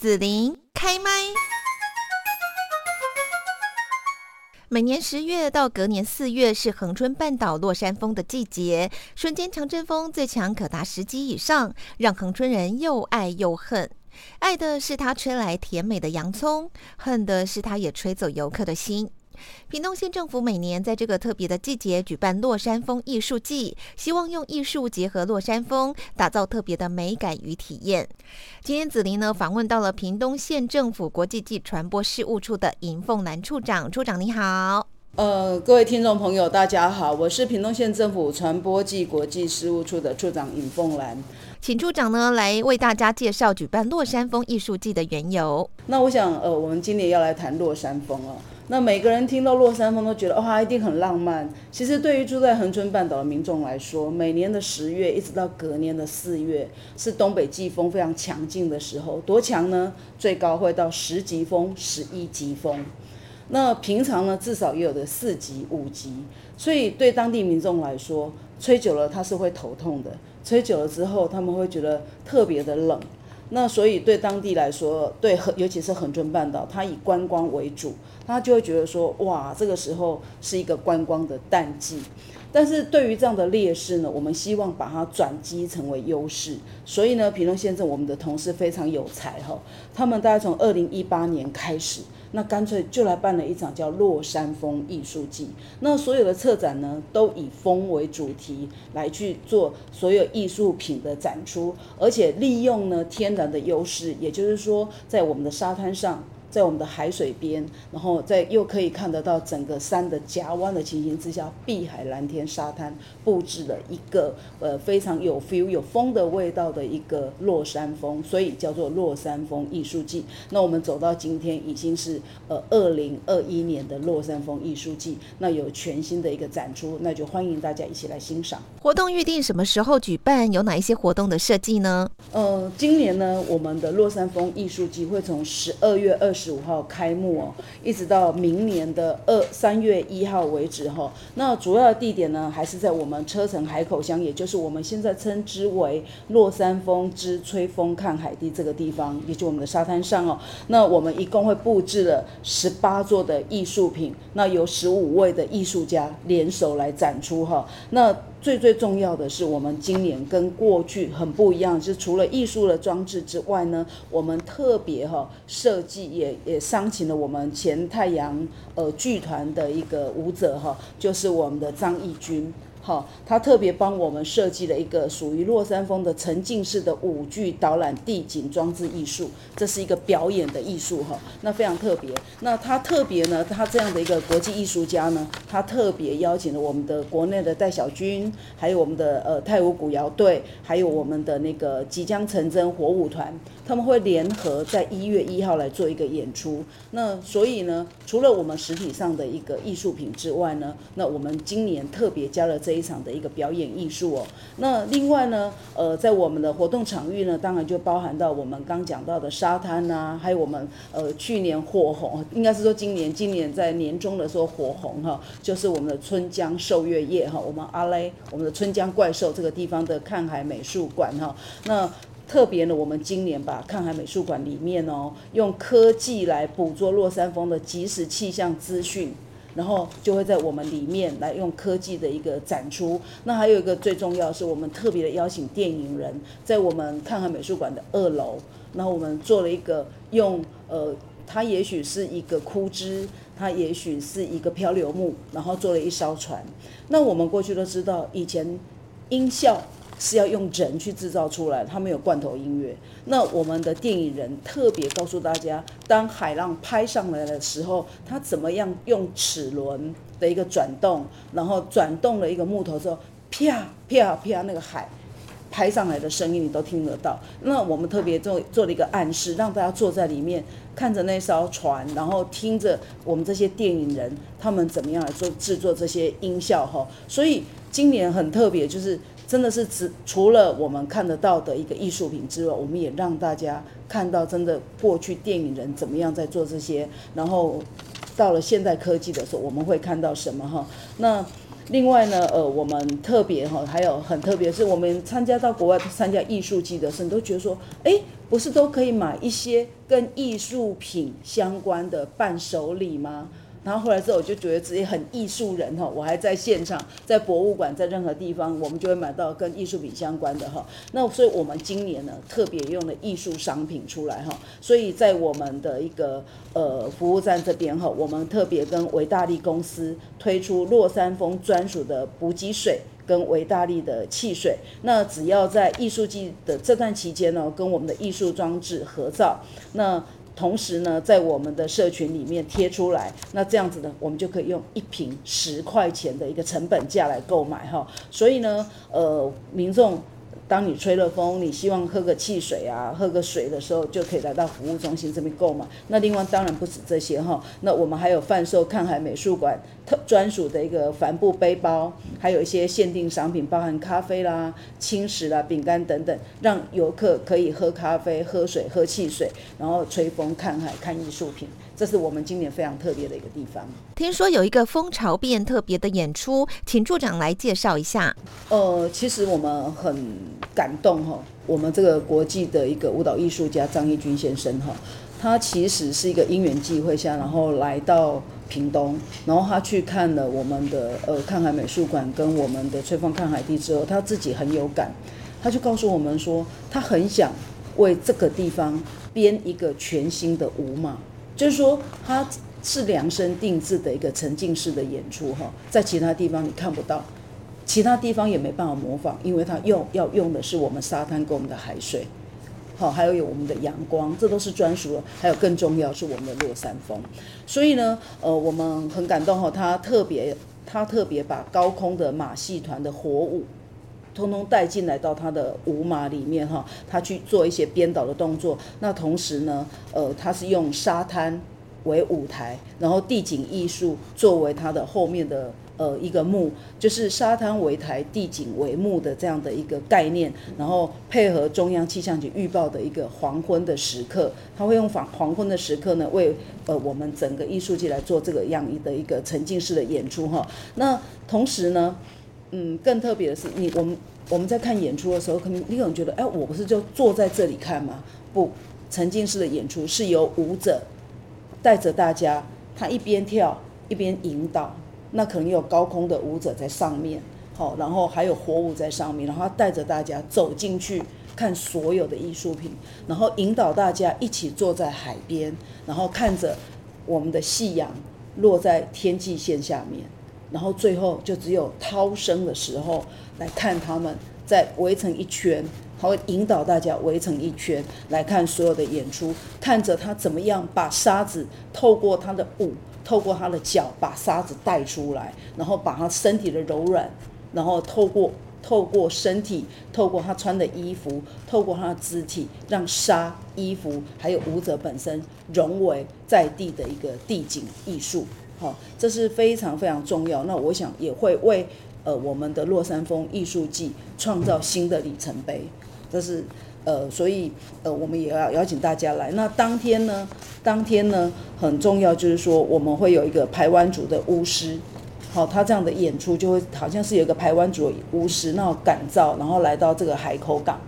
紫琳开麦。每年十月到隔年四月是恒春半岛落山风的季节，瞬间强阵风最强可达十级以上，让恒春人又爱又恨。爱的是它吹来甜美的洋葱，恨的是它也吹走游客的心。屏东县政府每年在这个特别的季节举办落山风艺术季，希望用艺术结合落山风，打造特别的美感与体验。今天子琳呢访问到了屏东县政府国际暨传播事务处的尹凤兰处长，处长你好。呃，各位听众朋友，大家好，我是屏东县政府传播暨国际事务处的处长尹凤兰，请处长呢来为大家介绍举办落山风艺术季的缘由。那我想，呃，我们今年要来谈落山风哦。那每个人听到落山风都觉得哇，一定很浪漫。其实对于住在恒春半岛的民众来说，每年的十月一直到隔年的四月，是东北季风非常强劲的时候。多强呢？最高会到十级风、十一级风。那平常呢，至少也有的四级、五级。所以对当地民众来说，吹久了他是会头痛的。吹久了之后，他们会觉得特别的冷。那所以对当地来说，对尤其是恒春半岛，它以观光为主，他就会觉得说，哇，这个时候是一个观光的淡季。但是对于这样的劣势呢，我们希望把它转机成为优势。所以呢，屏东先生我们的同事非常有才哈，他们大概从二零一八年开始。那干脆就来办了一场叫落山风艺术季。那所有的策展呢，都以风为主题来去做所有艺术品的展出，而且利用呢天然的优势，也就是说，在我们的沙滩上。在我们的海水边，然后在又可以看得到整个山的夹弯的情形之下，碧海蓝天沙滩布置了一个呃非常有 feel 有风的味道的一个落山风，所以叫做落山风艺术季。那我们走到今天已经是呃二零二一年的落山风艺术季，那有全新的一个展出，那就欢迎大家一起来欣赏。活动预定什么时候举办？有哪一些活动的设计呢？呃，今年呢，我们的落山风艺术季会从十二月二十。十五号开幕哦，一直到明年的二三月一号为止哈。那主要的地点呢，还是在我们车城海口乡，也就是我们现在称之为落山风之吹风看海地这个地方，也就我们的沙滩上哦。那我们一共会布置了十八座的艺术品，那由十五位的艺术家联手来展出哈。那最最重要的是，我们今年跟过去很不一样，就是除了艺术的装置之外呢，我们特别哈设计也也商请了我们前太阳呃剧团的一个舞者哈，就是我们的张义军。好，他特别帮我们设计了一个属于落山峰的沉浸式的舞剧导览地景装置艺术，这是一个表演的艺术哈，那非常特别。那他特别呢，他这样的一个国际艺术家呢，他特别邀请了我们的国内的戴小军，还有我们的呃泰武古谣队，还有我们的那个即将成真火舞团。他们会联合在一月一号来做一个演出，那所以呢，除了我们实体上的一个艺术品之外呢，那我们今年特别加了这一场的一个表演艺术哦。那另外呢，呃，在我们的活动场域呢，当然就包含到我们刚讲到的沙滩啊，还有我们呃去年火红，应该是说今年今年在年终的时候火红哈，就是我们的春江寿月夜哈，我们阿雷我们的春江怪兽这个地方的看海美术馆哈，那。特别呢，我们今年把看海美术馆里面哦，用科技来捕捉落山风的即时气象资讯，然后就会在我们里面来用科技的一个展出。那还有一个最重要是，我们特别的邀请电影人，在我们看海美术馆的二楼，然后我们做了一个用呃，它也许是一个枯枝，它也许是一个漂流木，然后做了一艘船。那我们过去都知道，以前音效。是要用人去制造出来，它没有罐头音乐。那我们的电影人特别告诉大家，当海浪拍上来的时候，它怎么样用齿轮的一个转动，然后转动了一个木头之后，啪啪啪，那个海拍上来的声音你都听得到。那我们特别做做了一个暗示，让大家坐在里面看着那艘船，然后听着我们这些电影人他们怎么样来做制作这些音效哈。所以今年很特别，就是。真的是只除了我们看得到的一个艺术品之外，我们也让大家看到真的过去电影人怎么样在做这些，然后到了现代科技的时候，我们会看到什么哈？那另外呢，呃，我们特别哈，还有很特别是，我们参加到国外参加艺术季的时候，你都觉得说，哎，不是都可以买一些跟艺术品相关的伴手礼吗？然后后来之后，我就觉得自己很艺术人哈，我还在现场，在博物馆，在任何地方，我们就会买到跟艺术品相关的哈。那所以我们今年呢，特别用了艺术商品出来哈。所以在我们的一个呃服务站这边哈，我们特别跟维大利公司推出落山峰专属的补给水跟维大利的汽水。那只要在艺术季的这段期间呢，跟我们的艺术装置合照，那。同时呢，在我们的社群里面贴出来，那这样子呢，我们就可以用一瓶十块钱的一个成本价来购买哈。所以呢，呃，民众。当你吹了风，你希望喝个汽水啊，喝个水的时候，就可以来到服务中心这边购买。那另外当然不止这些哈，那我们还有贩售看海美术馆特专属的一个帆布背包，还有一些限定商品，包含咖啡啦、轻食啦、饼干等等，让游客可以喝咖啡、喝水、喝汽水，然后吹风、看海、看艺术品。这是我们今年非常特别的一个地方。听说有一个风潮变特别的演出，请处长来介绍一下。呃，其实我们很感动哈，我们这个国际的一个舞蹈艺术家张义军先生哈，他其实是一个因缘际会下，然后来到屏东，然后他去看了我们的呃看海美术馆跟我们的吹风看海地之后，他自己很有感，他就告诉我们说，他很想为这个地方编一个全新的舞码。就是说，他是量身定制的一个沉浸式的演出哈，在其他地方你看不到，其他地方也没办法模仿，因为它用要用的是我们沙滩跟我们的海水，好，还有有我们的阳光，这都是专属的，还有更重要是我们的落山风。所以呢，呃，我们很感动哈，他特别他特别把高空的马戏团的火舞。通通带进来到他的舞马里面哈，他去做一些编导的动作。那同时呢，呃，他是用沙滩为舞台，然后地景艺术作为他的后面的呃一个幕，就是沙滩为台，地景为幕的这样的一个概念。然后配合中央气象局预报的一个黄昏的时刻，他会用黄黄昏的时刻呢，为呃我们整个艺术季来做这个样的一个沉浸式的演出哈。那同时呢，嗯，更特别的是，你我们我们在看演出的时候，可能你可能觉得，哎，我不是就坐在这里看吗？不，沉浸式的演出是由舞者带着大家，他一边跳一边引导，那可能有高空的舞者在上面，好，然后还有火舞在上面，然后他带着大家走进去看所有的艺术品，然后引导大家一起坐在海边，然后看着我们的夕阳落在天际线下面。然后最后就只有涛声的时候来看他们在围成一圈，他会引导大家围成一圈来看所有的演出，看着他怎么样把沙子透过他的舞，透过他的脚把沙子带出来，然后把他身体的柔软，然后透过透过身体，透过他穿的衣服，透过他的肢体，让沙、衣服还有舞者本身融为在地的一个地景艺术。好，这是非常非常重要。那我想也会为呃我们的落山风艺术季创造新的里程碑。这是呃，所以呃我们也要邀请大家来。那当天呢，当天呢很重要，就是说我们会有一个排湾族的巫师。好，他这样的演出就会好像是有一个排湾族的巫师，那感召，然后来到这个海口港，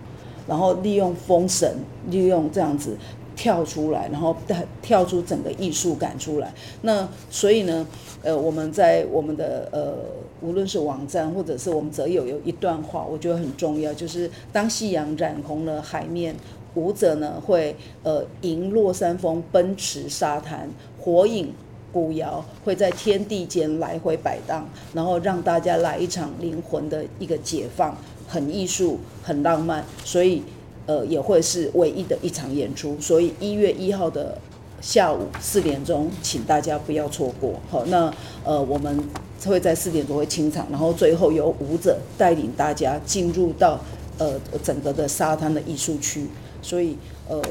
然后利用风神，利用这样子。跳出来，然后带跳出整个艺术感出来。那所以呢，呃，我们在我们的呃，无论是网站或者是我们则有有一段话，我觉得很重要，就是当夕阳染红了海面，舞者呢会呃迎落山风奔驰沙滩，火影古谣会在天地间来回摆荡，然后让大家来一场灵魂的一个解放，很艺术，很浪漫，所以。呃，也会是唯一的一场演出，所以一月一号的下午四点钟，请大家不要错过。好，那呃，我们会在四点钟会清场，然后最后由舞者带领大家进入到呃整个的沙滩的艺术区，所以呃。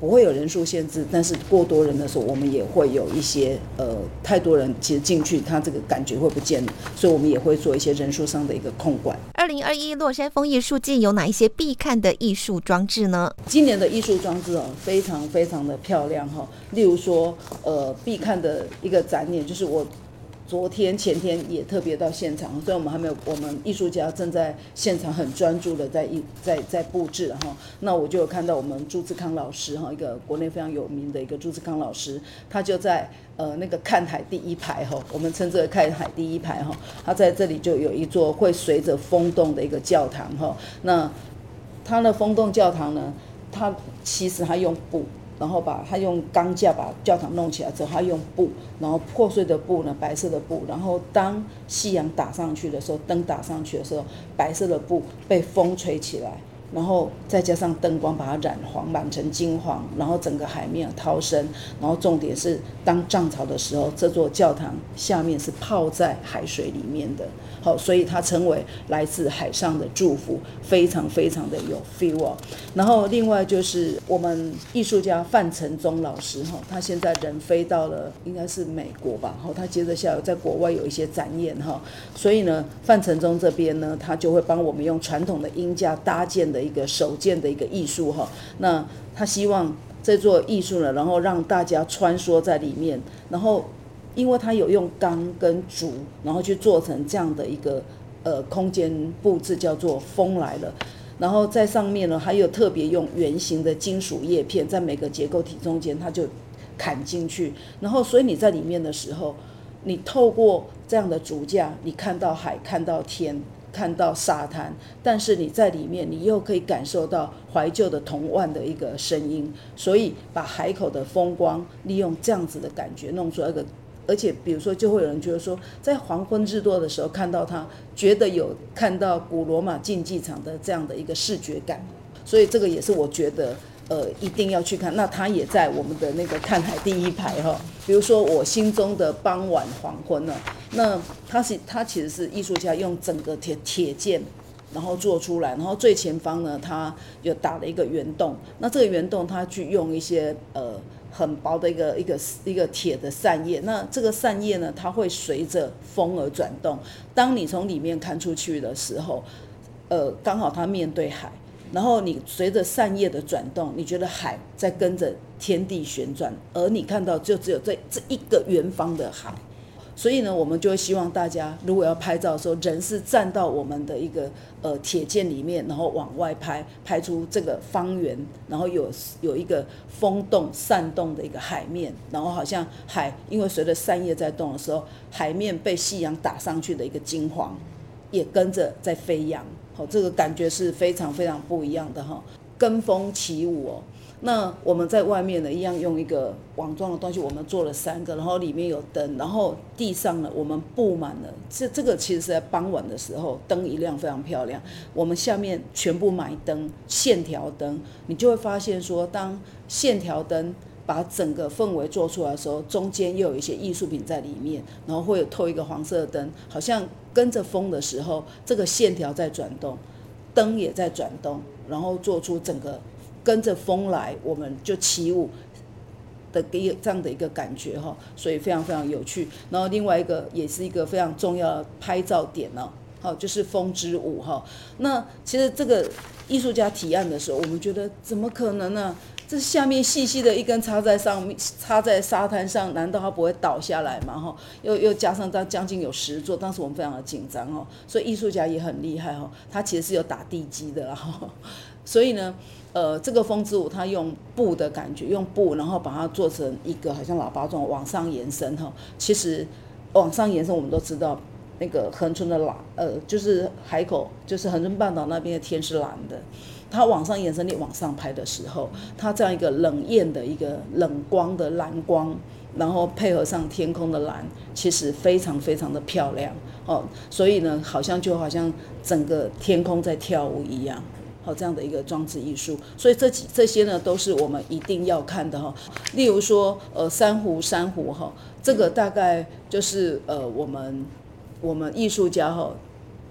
不会有人数限制，但是过多人的时候，我们也会有一些呃太多人其实进去，他这个感觉会不见，所以我们也会做一些人数上的一个控管。二零二一洛山风艺术季有哪一些必看的艺术装置呢？今年的艺术装置哦，非常非常的漂亮哈。例如说，呃，必看的一个展演就是我昨天前天也特别到现场，所以我们还没有，我们艺术家正在现场很专注的在一在在布置哈。那我就有看到我们朱志康老师哈，一个国内非常有名的一个朱志康老师，他就在呃那个看海第一排哈，我们称之为看海第一排哈，他在这里就有一座会随着风动的一个教堂哈。那他的风动教堂呢，他其实他用布。然后把他用钢架把教堂弄起来之后，他用布，然后破碎的布呢，白色的布，然后当夕阳打上去的时候，灯打上去的时候，白色的布被风吹起来。然后再加上灯光把它染黄，染成金黄，然后整个海面涛声，然后重点是当涨潮的时候，这座教堂下面是泡在海水里面的，好，所以它称为来自海上的祝福，非常非常的有 feel 哦。然后另外就是我们艺术家范承宗老师哈，他现在人飞到了应该是美国吧，好，他接着下来在国外有一些展演哈，所以呢，范承宗这边呢，他就会帮我们用传统的音架搭建的。一个手建的一个艺术哈，那他希望这座艺术呢，然后让大家穿梭在里面，然后因为他有用钢跟竹，然后去做成这样的一个呃空间布置，叫做风来了，然后在上面呢，还有特别用圆形的金属叶片，在每个结构体中间，它就砍进去，然后所以你在里面的时候，你透过这样的竹架，你看到海，看到天。看到沙滩，但是你在里面，你又可以感受到怀旧的铜腕的一个声音，所以把海口的风光利用这样子的感觉弄出来一个，而且比如说就会有人觉得说，在黄昏日落的时候看到它，觉得有看到古罗马竞技场的这样的一个视觉感，所以这个也是我觉得。呃，一定要去看。那他也在我们的那个看海第一排哈。比如说我心中的傍晚黄昏呢，那他是他其实是艺术家用整个铁铁剑，然后做出来，然后最前方呢，他有打了一个圆洞。那这个圆洞，他去用一些呃很薄的一个一个一个铁的扇叶。那这个扇叶呢，它会随着风而转动。当你从里面看出去的时候，呃，刚好它面对海。然后你随着扇叶的转动，你觉得海在跟着天地旋转，而你看到就只有这这一个圆方的海。所以呢，我们就会希望大家如果要拍照的时候，人是站到我们的一个呃铁剑里面，然后往外拍，拍出这个方圆，然后有有一个风动扇动的一个海面，然后好像海因为随着扇叶在动的时候，海面被夕阳打上去的一个金黄，也跟着在飞扬。好这个感觉是非常非常不一样的哈，跟风起舞哦。那我们在外面呢，一样用一个网状的东西，我们做了三个，然后里面有灯，然后地上呢，我们布满了。这这个其实是在傍晚的时候，灯一亮非常漂亮。我们下面全部买灯，线条灯，你就会发现说，当线条灯把整个氛围做出来的时候，中间又有一些艺术品在里面，然后会有透一个黄色的灯，好像。跟着风的时候，这个线条在转动，灯也在转动，然后做出整个跟着风来，我们就起舞的一个这样的一个感觉哈，所以非常非常有趣。然后另外一个也是一个非常重要的拍照点呢，好，就是风之舞哈。那其实这个艺术家提案的时候，我们觉得怎么可能呢？这下面细细的一根插在上面，插在沙滩上，难道它不会倒下来吗？哈，又又加上它将近有十座，当时我们非常的紧张哦，所以艺术家也很厉害哦，他其实是有打地基的哈，所以呢，呃，这个风之舞它用布的感觉，用布然后把它做成一个好像喇叭状往上延伸哈，其实往上延伸我们都知道，那个恒春的蓝，呃，就是海口，就是恒春半岛那边的天是蓝的。它往上延伸，你往上拍的时候，它这样一个冷艳的一个冷光的蓝光，然后配合上天空的蓝，其实非常非常的漂亮哦。所以呢，好像就好像整个天空在跳舞一样，好，这样的一个装置艺术。所以这几这些呢，都是我们一定要看的哈。例如说，呃，珊瑚珊瑚哈，这个大概就是呃，我们我们艺术家哈。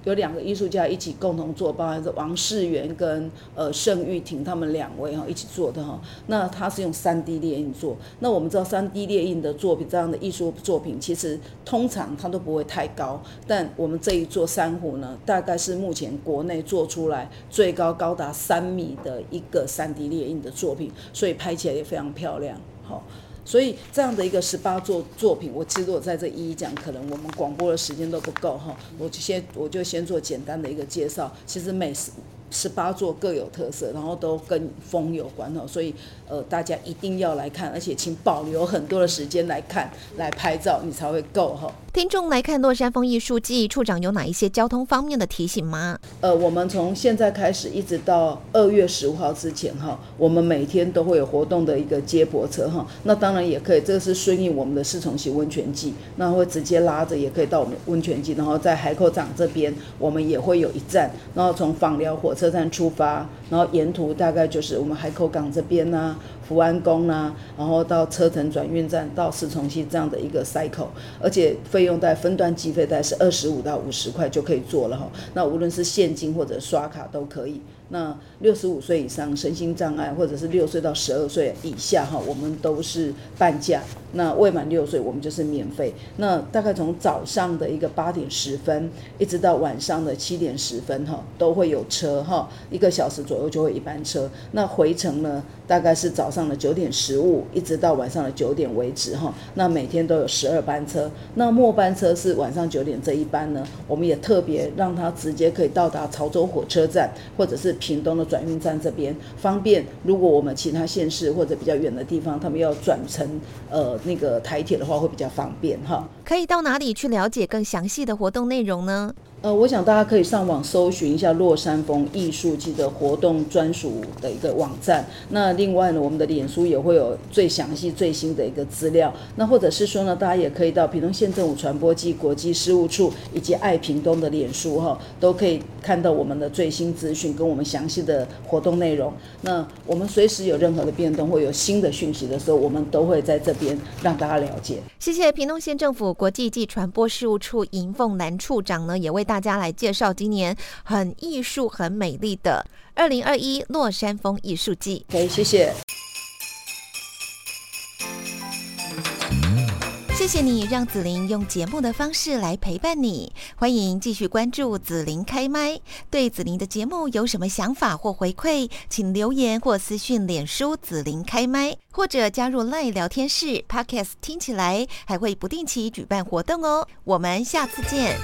有两个艺术家一起共同做，包含是王世元跟呃盛玉婷他们两位哈一起做的哈。那他是用三 D 列印做。那我们知道三 D 列印的作品，这样的艺术作品其实通常它都不会太高。但我们这一座珊瑚呢，大概是目前国内做出来最高高达三米的一个三 D 列印的作品，所以拍起来也非常漂亮。好。所以这样的一个十八座作品，我其实我在这一一讲，可能我们广播的时间都不够哈，我就先我就先做简单的一个介绍。其实每十十八座各有特色，然后都跟风有关哦，所以呃大家一定要来看，而且请保留很多的时间来看，来拍照，你才会够哈。听众来看落山风艺术季，处长有哪一些交通方面的提醒吗？呃，我们从现在开始一直到二月十五号之前哈，我们每天都会有活动的一个接驳车哈。那当然也可以，这个是顺应我们的四重溪温泉季，那会直接拉着也可以到我们温泉季，然后在海口港这边我们也会有一站，然后从访寮火车站出发，然后沿途大概就是我们海口港这边呐、啊。福安宫呐、然后到车城转运站到四重溪这样的一个 cycle，而且费用在分段计费在是二十五到五十块就可以做了哈。那无论是现金或者刷卡都可以。那六十五岁以上身心障碍，或者是六岁到十二岁以下哈，我们都是半价。那未满六岁，我们就是免费。那大概从早上的一个八点十分，一直到晚上的七点十分哈，都会有车哈，一个小时左右就会一班车。那回程呢，大概是早上的九点十五，一直到晚上的九点为止哈。那每天都有十二班车。那末班车是晚上九点这一班呢，我们也特别让它直接可以到达潮州火车站，或者是。屏东的转运站这边方便，如果我们其他县市或者比较远的地方，他们要转乘呃那个台铁的话，会比较方便哈。可以到哪里去了解更详细的活动内容呢？呃，我想大家可以上网搜寻一下落山风艺术季的活动专属的一个网站。那另外呢，我们的脸书也会有最详细最新的一个资料。那或者是说呢，大家也可以到屏东县政府传播暨国际事务处以及爱屏东的脸书哈，都可以看到我们的最新资讯跟我们详细的活动内容。那我们随时有任何的变动或有新的讯息的时候，我们都会在这边让大家了解。谢谢屏东县政府国际暨传播事务处尹凤兰处长呢，也为大家来介绍今年很艺术、很美丽的二零二一落山风艺术季。可以，谢谢。谢谢你让紫琳用节目的方式来陪伴你。欢迎继续关注紫琳开麦。对紫琳的节目有什么想法或回馈，请留言或私讯脸书紫琳开麦，或者加入 LINE 聊天室。Podcast 听起来还会不定期举办活动哦。我们下次见。